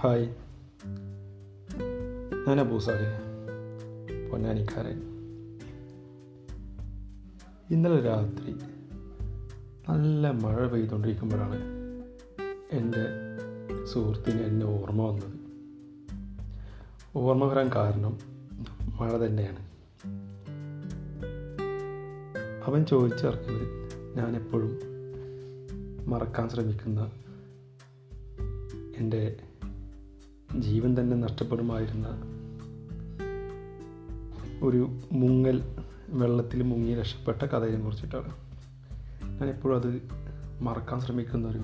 Hi ഞാൻ അബൂസാലെ പൊന്നാനിക്കാരൻ ഇന്നലെ രാത്രി നല്ല മഴ പെയ്തുകൊണ്ടിരിക്കുമ്പോഴാണ് എന്റെ സുഹൃത്തിന് എന്നെ ഓർമ്മ വന്നത് ഓർമ്മ വരാൻ കാരണം മഴ തന്നെയാണ് അവൻ ചോദിച്ചിറക്കുന്നത് ഞാനെപ്പോഴും മറക്കാൻ ശ്രമിക്കുന്ന എന്റെ ജീവൻ തന്നെ നഷ്ടപ്പെടുമായിരുന്ന ഒരു മുങ്ങൽ വെള്ളത്തിൽ മുങ്ങി രക്ഷപ്പെട്ട കഥയെ കുറിച്ചിട്ടാണ്. ഞാൻ എപ്പോഴും അത് മറക്കാൻ ശ്രമിക്കുന്ന ഒരു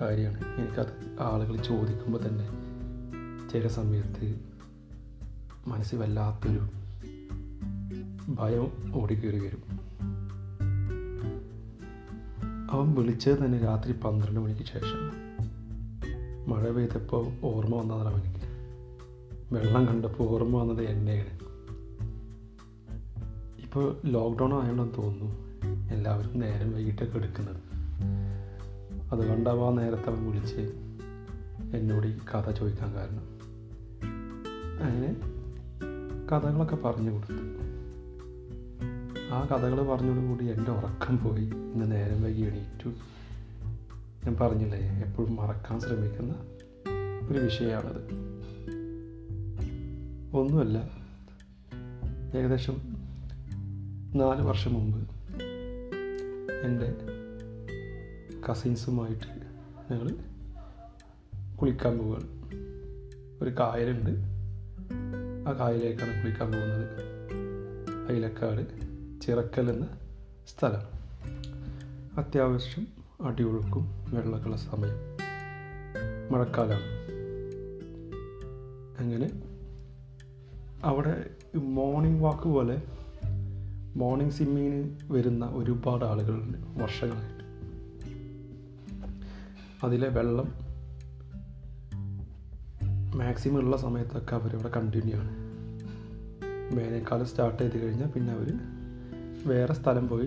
കാര്യമാണ്. എനിക്കത് ആളുകൾ ചോദിക്കുമ്പോൾ തന്നെ ചില സമയത്ത് മനസ്സിൽ വല്ലാത്തൊരു ഭയം ഓടിക്കേറി വരും. അവൻ വിളിച്ചത് തന്നെ രാത്രി പന്ത്രണ്ട് മണിക്ക് ശേഷം മഴ പെയ്തപ്പോൾ ഓർമ്മ വന്നതാണ് അവനിക്ക് വെള്ളം കണ്ടപ്പോൾ ഓർമ്മ വന്നത് എന്നെയാണ്. ഇപ്പോൾ ലോക്ക്ഡൗൺ ആയതുകൊണ്ടെന്ന് തോന്നുന്നു എല്ലാവരും നേരം വൈകിട്ടൊക്കെ എടുക്കുന്നത്. അതുകൊണ്ടാവും നേരത്തെ അവൻ വിളിച്ച് എന്നോട് ഈ കഥ ചോദിക്കാൻ കാരണം. അങ്ങനെ കഥകളൊക്കെ പറഞ്ഞു കൊടുത്തു. ആ കഥകൾ പറഞ്ഞോടുകൂടി എന്റെ ഉറക്കം പോയി. ഇന്ന് നേരം വൈകി എണീറ്റു. ഞാൻ പറഞ്ഞില്ലേ എപ്പോഴും മറക്കാൻ ശ്രമിക്കുന്ന ഒരു വിഷയമാണത്. ഒന്നുമല്ല ഏകദേശം നാല് വർഷം മുമ്പ് എന്റെ കസിൻസുമായിട്ട് ഞങ്ങൾ കുളിക്കാൻ പോവുകയാണ്. ഒരു കായലുണ്ട്. ആ കായലിലേക്കാണ് കുളിക്കാൻ പോകുന്നത്. അയിലക്കാട് ചിറക്കൽ എന്ന സ്ഥലം. അത്യാവശ്യം അടിയൊഴുക്കും വെള്ളക്കള സമയം. മഴക്കാലമാണ് അങ്ങനെ അവിടെ മോർണിംഗ് വാക്ക് പോലെ മോർണിംഗ് സ്വിമ്മിങ്ങിന് വരുന്ന ഒരുപാട് ആളുകളുണ്ട് വർഷങ്ങളായിട്ട്. അതിലെ വെള്ളം മാക്സിമം ഉള്ള സമയത്തൊക്കെ അവരവിടെ കണ്ടിന്യൂ ആണ്. വേനൽക്കാലം സ്റ്റാർട്ട് ചെയ്ത് കഴിഞ്ഞാൽ പിന്നെ അവർ വേറെ സ്ഥലം പോയി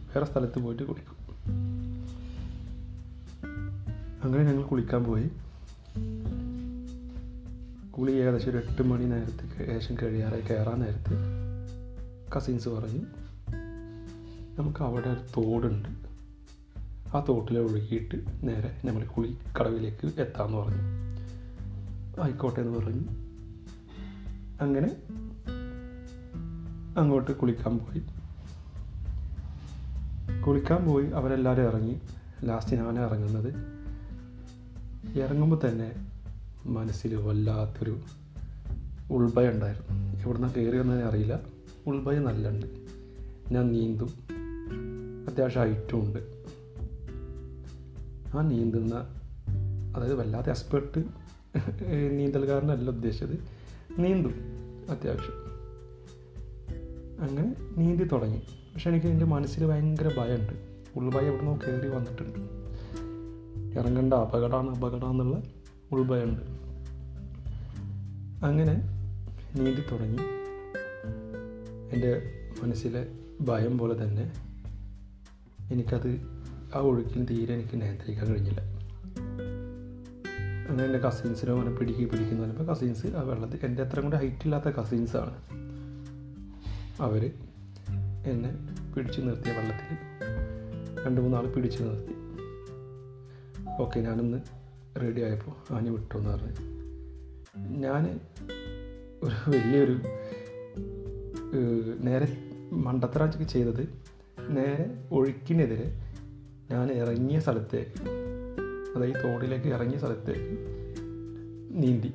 വേറെ സ്ഥലത്ത് പോയിട്ട് കുളിക്കും. അങ്ങനെ ഞങ്ങൾ കുളിക്കാൻ പോയി. കുളി ഏകദേശം ഒരു എട്ട് മണി നേരത്തെ ഏകദേശം കഴിയാറായി. കയറാൻ നേരത്ത് കസിൻസ് പറഞ്ഞു നമുക്ക് അവിടെ ഒരു തോടുണ്ട്. ആ തോട്ടിലെ ഒഴുകിയിട്ട് നേരെ നമ്മൾ കുളി കടവിലേക്ക് എത്താമെന്ന് പറഞ്ഞു. ആയിക്കോട്ടെ എന്ന് പറഞ്ഞു. അങ്ങനെ അങ്ങോട്ട് കുളിക്കാൻ പോയി. കുളിക്കാൻ പോയി അവരെല്ലാവരും ഇറങ്ങി. ലാസ്റ്റ് ഞാൻ ഇറങ്ങുന്നത് ഇറങ്ങുമ്പോൾ തന്നെ മനസ്സിൽ വല്ലാത്തൊരു ഉൾഭയം ഉണ്ടായിരുന്നു. എവിടുന്ന കയറി വന്നതിനെ അറിയില്ല. ഉൾഭയം നല്ലുണ്ട്. ഞാൻ നീന്തും. അത്യാവശ്യം ഹൈറ്റും ഉണ്ട്. ആ നീന്തുന്ന അതായത് വല്ലാത്ത എക്സ്പേർട്ട് നീന്തൽക്കാരനല്ല ഉദ്ദേശിച്ചത്. നീന്തും അത്യാവശ്യം. അങ്ങനെ നീന്തി തുടങ്ങി. പക്ഷെ എനിക്ക് എന്റെ മനസ്സിൽ ഭയങ്കര ഭയമുണ്ട്. ഉൾഭയം എവിടെ നിന്നോ കയറി വന്നിട്ടുണ്ട്. ഇറങ്ങേണ്ട അപകടമാണ് അപകടം എന്നുള്ള ഉൾഭയമുണ്ട് അങ്ങനെ നീന്തി തുടങ്ങി. എന്റെ മനസ്സിലെ ഭയം പോലെ തന്നെ എനിക്കത് ആ ഒഴുക്കിന് തീരെ എനിക്ക് നിയന്ത്രിക്കാൻ കഴിഞ്ഞില്ല. അങ്ങനെ എന്റെ കസിൻസിനെ അങ്ങനെ പിടിക്കി പിടിക്കുന്ന പറഞ്ഞപ്പോൾ കസിൻസ് ആ വെള്ളത്തിൽ എന്റെ അത്രയും കൂടെ ഹൈറ്റ് ഇല്ലാത്ത കസിൻസാണ് അവർ എന്നെ പിടിച്ചു നിർത്തിയ വെള്ളത്തിൽ രണ്ട് മൂന്നാൾ പിടിച്ചു നിർത്തി. ഓക്കെ ഞാനൊന്ന് റെഡി ആയപ്പോൾ ആഞ്ഞു വിട്ടു എന്ന് പറഞ്ഞു. ഞാൻ ഒരു വലിയൊരു നേരെ മണ്ടത്തരാച്ചൊക്കെ ചെയ്തത് നേരെ ഒഴുക്കിനെതിരെ ഞാൻ ഇറങ്ങിയ സ്ഥലത്തേക്ക് അതായത് തോടിലേക്ക് ഇറങ്ങിയ സ്ഥലത്തേക്ക് നീന്തി.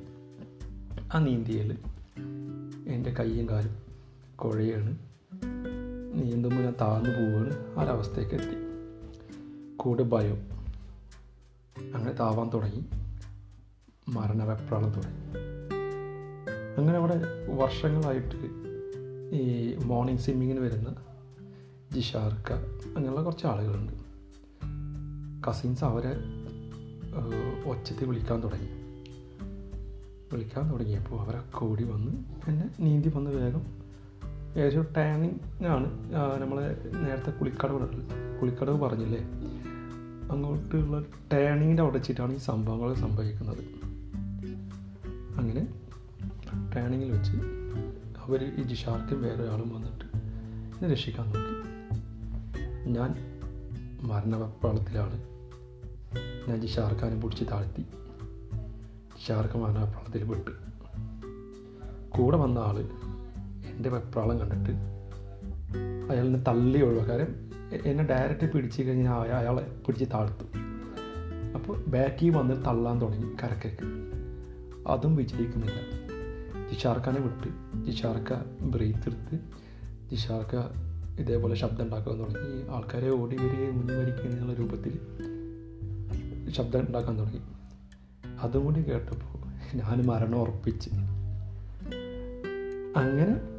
ആ നീന്തിയൽ എന്റെ കൈയും കാലും കുഴയാണ്. നീന്തുമ്പോൾ ഞാൻ താഴ്ന്നു പോവുകയാണ് ആ ഒരവസ്ഥയ്ക്ക് എത്തി. കൂടെ ഭയം. അങ്ങനെ താവാൻ തുടങ്ങി. മരണവെപ്രാളം തുടങ്ങി. അങ്ങനെ അവിടെ വർഷങ്ങളായിട്ട് ഈ മോർണിംഗ് സ്വിമ്മിങ്ങിന് വരുന്ന ജിഷാർക്ക അങ്ങനെയുള്ള കുറച്ച് ആളുകളുണ്ട്. കസിൻസ് അവരെ ഒച്ചത്തിൽ വിളിക്കാൻ തുടങ്ങി. വിളിക്കാൻ തുടങ്ങിയപ്പോൾ അവരൊക്കെ ഓടി വന്ന് എന്നെ നീന്തി വന്ന് വേഗം ഏകദേശം ടാനിങ് ആണ്. നമ്മളെ നേരത്തെ കുളിക്കടവ് കുളിക്കടവ് പറഞ്ഞില്ലേ? അങ്ങോട്ടുള്ള ടേണിങ്ങിന്റെ അവിടെ വെച്ചിട്ടാണ് ഈ സംഭവങ്ങൾ സംഭവിക്കുന്നത്. അങ്ങനെ ടേണിങ്ങിൽ വെച്ച് അവർ ഈ ജിഷാർക്കും വേറൊരാളും വന്നിട്ട് എന്നെ രക്ഷിക്കാൻ നോക്കി. ഞാൻ മരണവെപ്പാളത്തിലാണ് ഞാൻ ജിഷാർഖാനെ പിടിച്ച് താഴ്ത്തി. ജിഷാർക്ക് മരണവെപ്പാളത്തിൽ വിട്ട് കൂടെ വന്ന ആൾ എന്റെ വെപ്രാളം കണ്ടിട്ട് അയാളിനെ തള്ളി ഒഴിവാക്കാരം എന്നെ ഡയറക്റ്റ് പിടിച്ച് കഴിഞ്ഞാൽ അയ- അയാളെ പിടിച്ച് താഴ്ത്തു. അപ്പോൾ ബാക്കി വന്ന് തള്ളാൻ തുടങ്ങി കരക്കേക്ക് അതും വിജയിക്കുന്നില്ല. ജിഷാർക്കാനെ വിട്ട് ജിഷാർക്ക ബ്രീത്ത് എടുത്ത് ജിഷാർക്ക ഇതേപോലെ ശബ്ദം ഉണ്ടാക്കാൻ തുടങ്ങി. ആൾക്കാരെ ഓടി വരികയും മുന്നിൽ വരികയും രൂപത്തിൽ ശബ്ദം ഉണ്ടാക്കാൻ തുടങ്ങി. അതും കൂടി കേട്ടപ്പോൾ ഞാൻ മരണം ഉറപ്പിച്ച്. അങ്ങനെ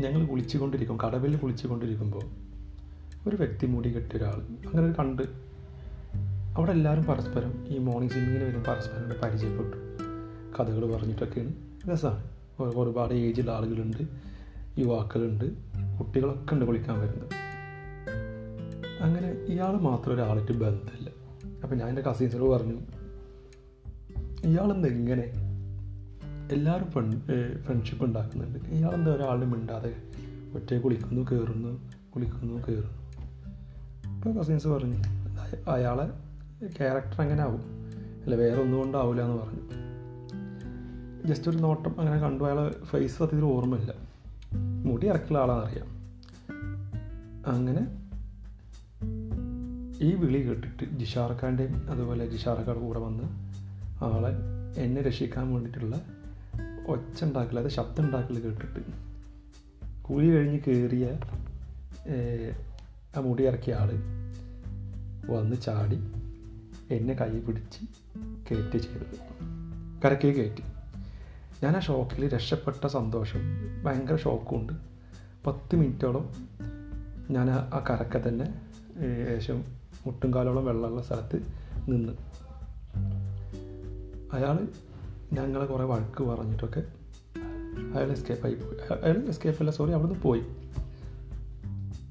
ഞങ്ങൾ കുളിച്ചുകൊണ്ടിരിക്കും കടവിൽ കുളിച്ചുകൊണ്ടിരിക്കുമ്പോൾ ഒരു വ്യക്തി മുടി കെട്ടിയ ഒരാൾ അങ്ങനെ ഒരു കണ്ട് അവിടെ എല്ലാവരും പരസ്പരം ഈ മോർണിംഗ് സ്വിമ്മിങ്ങിന് വരും പരസ്പരം പരിചയപ്പെട്ടു. കഥകൾ പറഞ്ഞിട്ടൊക്കെയാണ്. രസമാണ്. ഒരു- ഒരുപാട് ഏജുള്ള ആളുകളുണ്ട് യുവാക്കളുണ്ട് കുട്ടികളൊക്കെ ഉണ്ട് കുളിക്കാൻ വരുന്നത്. അങ്ങനെ ഇയാൾ മാത്രം ഒരാളായിട്ട് ബന്ധമില്ല. അപ്പം ഞാൻ എന്റെ കസിൻസിനോട് പറഞ്ഞു ഇയാളെന്താ എങ്ങനെ എല്ലാവരും ഫ്രണ്ട് ഫ്രണ്ട്ഷിപ്പ് ഉണ്ടാക്കുന്നുണ്ട്? ഇയാളെന്താ ഒരാളും മിണ്ടാതെ ഒറ്റ കുളിക്കുന്നു കയറുന്നു കുളിക്കുന്നു കയറുന്നു ഇപ്പോൾ കസിൻസ് പറഞ്ഞു "അയ- അയാളെ ക്യാരക്ടർ അങ്ങനെ ആവും അല്ല വേറെ ഒന്നും കൊണ്ടാവില്ല എന്ന് പറഞ്ഞു. ജസ്റ്റ് ഒരു നോട്ടം അങ്ങനെ കണ്ടു അയാളെ ഫേസ് സത്യത്തിൽ ഓർമ്മയില്ല. മുടി ഇറക്കുള്ള ആളാണെന്നറിയാം അങ്ങനെ ഈ വിളി കേട്ടിട്ട് ജിഷാർഖാന്റെയും അതുപോലെ ജിഷാർഖാട് കൂടെ വന്ന് ആളെ എന്നെ രക്ഷിക്കാൻ വേണ്ടിയിട്ടുള്ള ഒച്ച ഉണ്ടാക്കൽ അത് ശബ്ദം ഉണ്ടാക്കൽ കേട്ടിട്ട്. കുഴി കഴിഞ്ഞ് കയറിയ ആ മുടി ഇറക്കിയ ആൾ വന്ന് ചാടി എന്നെ കൈ പിടിച്ച് കയറ്റി ചെയ്തത് കരക്കി കയറ്റി. ഞാൻ ആ ഷോക്കിൽ രക്ഷപ്പെട്ട സന്തോഷം ഭയങ്കര ഷോക്കുണ്ട് പത്ത് മിനിറ്റോളം ഞാൻ ആ- കരക്ക തന്നെ ഏകദേശം മുട്ടും കാലോളം വെള്ളമുള്ള സ്ഥലത്ത് നിന്ന്. അയാൾ ഞങ്ങളെ കുറേ വഴക്ക് പറഞ്ഞിട്ടൊക്കെ അയാൾ എസ്കേപ്പായി പോയി. അയ- അയാൾ എസ്കേപ്പല്ല സോറി അവിടുന്ന് പോയി.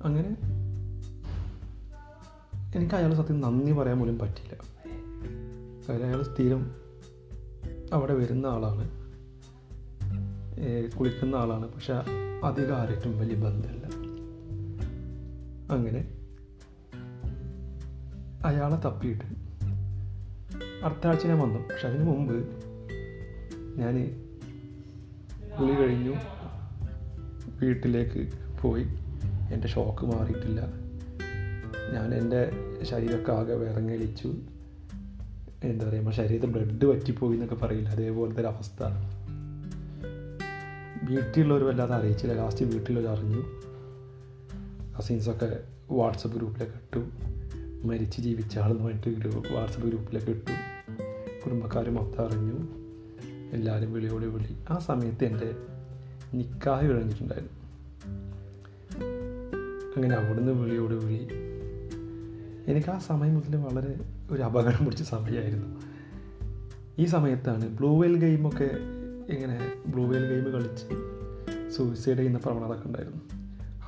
അങ്ങനെ എനിക്ക് അയാൾ സത്യം നന്ദി പറയാൻ പോലും പറ്റില്ല. കാര്യം അയാൾ സ്ഥിരം അവിടെ വരുന്ന ആളാണ്. കുളിക്കുന്ന ആളാണ്. പക്ഷെ അധികം ആരായിട്ടും വലിയ ബന്ധമില്ല. അങ്ങനെ അയാളെ തപ്പിയിട്ട് അടുത്ത ആഴ്ച ഞാൻ വന്നു. പക്ഷെ അതിന് മുമ്പ് ഞാൻ കുളി കഴിഞ്ഞു. വീട്ടിലേക്ക് പോയി. എന്റെ ഷോക്ക് മാറിയിട്ടില്ല. ഞാൻ എന്റെ ശരീരമൊക്കെ ആകെ വിറങ്ങലിച്ചു. എന്താ പറയുക നമ്മുടെ ശരീരത്തിൽ ബ്ലഡ് വറ്റിപ്പോയി എന്നൊക്കെ പറയില്ല. അതേപോലത്തെ ഒരു അവസ്ഥ വീട്ടിലുള്ളവർ വല്ലാതെ അറിയിച്ചില്ല. ലാസ്റ്റ് വീട്ടിലൊരു അറിഞ്ഞു. കസിൻസൊക്കെ വാട്സപ്പ് ഗ്രൂപ്പിലൊക്കെ ഇട്ടു. മരിച്ച് ജീവിച്ച ആളെന്ന് പറഞ്ഞിട്ട് ഗ്രൂപ്പ് വാട്സപ്പ് ഗ്രൂപ്പിലൊക്കെ ഇട്ടു. കുടുംബക്കാർ മൊത്തം അറിഞ്ഞു. എല്ലാവരും വിളിയോട് വിളി ആ സമയത്ത് എന്റെ നിക്കാഹ് കഴിഞ്ഞിട്ടുണ്ടായിരുന്നു അങ്ങനെ അവിടുന്ന് വിളിയോട് വിളി എനിക്ക് ആ സമയം മുതൽ വളരെ ഒരു അപകടം പിടിച്ച സമയമായിരുന്നു ഈ സമയത്താണ് ബ്ലൂ വെയിൽ ഗെയിമൊക്കെ ഇങ്ങനെ ബ്ലൂ വെയിൽ ഗെയിം കളിച്ച് സൂയിസൈഡ് ചെയ്യുന്ന പ്രവണത ഒക്കെ ഉണ്ടായിരുന്നു.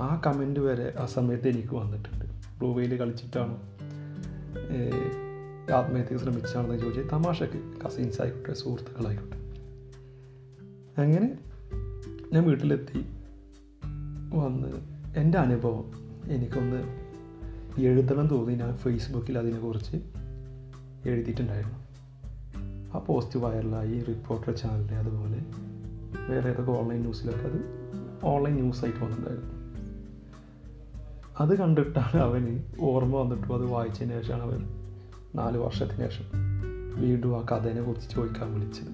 ആ കമന്റ് വരെ ആ സമയത്ത് എനിക്ക് വന്നിട്ടുണ്ട്. Blue whale കളിച്ചിട്ടാണോ? ആത്മഹത്യക്ക് ശ്രമിച്ചാണെന്ന് ചോദിച്ചാൽ തമാശക്ക് കസിൻസ് ആയിക്കോട്ടെ സുഹൃത്തുക്കളായിക്കോട്ടെ. അങ്ങനെ ഞാൻ വീട്ടിലെത്തി. വന്ന് എന്റെ അനുഭവം എനിക്കൊന്ന് എഴുതണം തോന്നി ഞാൻ ഫേസ്ബുക്കിൽ അതിനെക്കുറിച്ച് എഴുതിയിട്ടുണ്ടായിരുന്നു. ആ പോസ്റ്റ് വൈറലായി റിപ്പോർട്ടർ ചാനലിൽ അതുപോലെ വേറെ ഏതൊക്കെ ഓൺലൈൻ ന്യൂസിലൊക്കെ അത് ഓൺലൈൻ ന്യൂസായിട്ട് വന്നിട്ടുണ്ടായിരുന്നു അത് കണ്ടിട്ടാണ് അവന് ഓർമ്മ വന്നിട്ടും അത് വായിച്ചതിന് ശേഷമാണ് അവൻ നാല് വർഷത്തിന് ശേഷം വീണ്ടും ആ കഥേനെ കുറിച്ച് ചോദിക്കാൻ വിളിച്ചത്.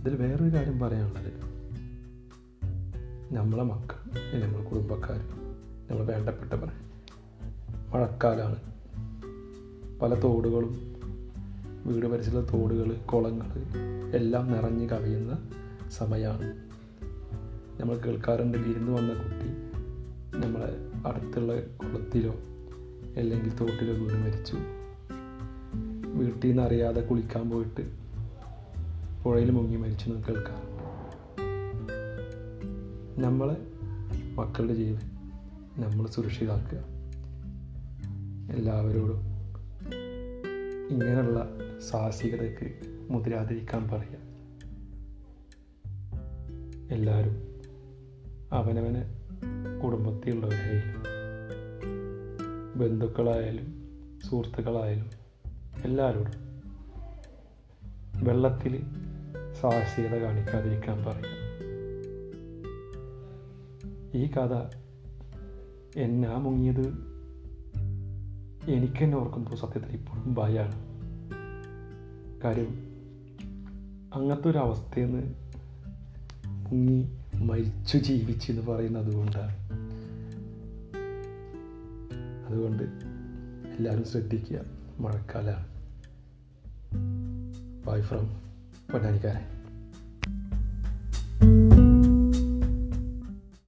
ഇതിൽ വേറൊരു കാര്യം പറയാനുള്ളത്. നമ്മളെ മക്കൾ നമ്മളെ കുടുംബക്കാർ നമ്മൾ വേണ്ടപ്പെട്ടവർ. മഴക്കാലമാണ് പല തോടുകളും വീട് പരിസരത്തുള്ള തോടുകൾ കുളങ്ങൾ എല്ലാം നിറഞ്ഞു കവിയുന്ന സമയമാണ്. നമ്മൾ കേൾക്കാറുണ്ട് വിരുന്ന് വന്ന കുട്ടി നമ്മളെ അടുത്തുള്ള കുളത്തിലോ അല്ലെങ്കിൽ തോട്ടിലോ വീട് മരിച്ചു. വീട്ടിൽ നിന്ന് അറിയാതെ കുളിക്കാൻ പോയിട്ട് പുഴയിൽ മുങ്ങി മരിച്ചു എന്ന് കേൾക്കാറുണ്ട്. നമ്മളെ മക്കളുടെ ജീവൻ നമ്മൾ സുരക്ഷിതാക്കുക. എല്ലാവരോടും ഇങ്ങനെയുള്ള സാഹസികതയ്ക്ക് മുതിരാതിരിക്കാൻ പറയുക. എല്ലാവരും അവനവന് കുടുംബത്തിലുള്ളവരായാലും ബന്ധുക്കളായാലും സുഹൃത്തുക്കളായാലും എല്ലാവരോടും വെള്ളത്തിൽ സാഹസികത കാണിക്കാതിരിക്കാൻ പറയുക. ഈ കഥ എന്നാ മുങ്ങിയത്? എനിക്ക് തന്നെ ഓർക്കുമ്പോൾ സത്യത്തിൽ ഇപ്പോഴും ഭയമാണ് കാര്യം അങ്ങനത്തെ ഒരു അവസ്ഥയെന്ന് മുങ്ങി മരിച്ചു ജീവിച്ചു എന്ന് പറയുന്നത് അതുകൊണ്ടാണ് അതുകൊണ്ട് എല്ലാവരും ശ്രദ്ധിക്കുക. മഴക്കാലമാണ് ബൈ ഫ്രം പൊന്നാനിക്കാരൻ.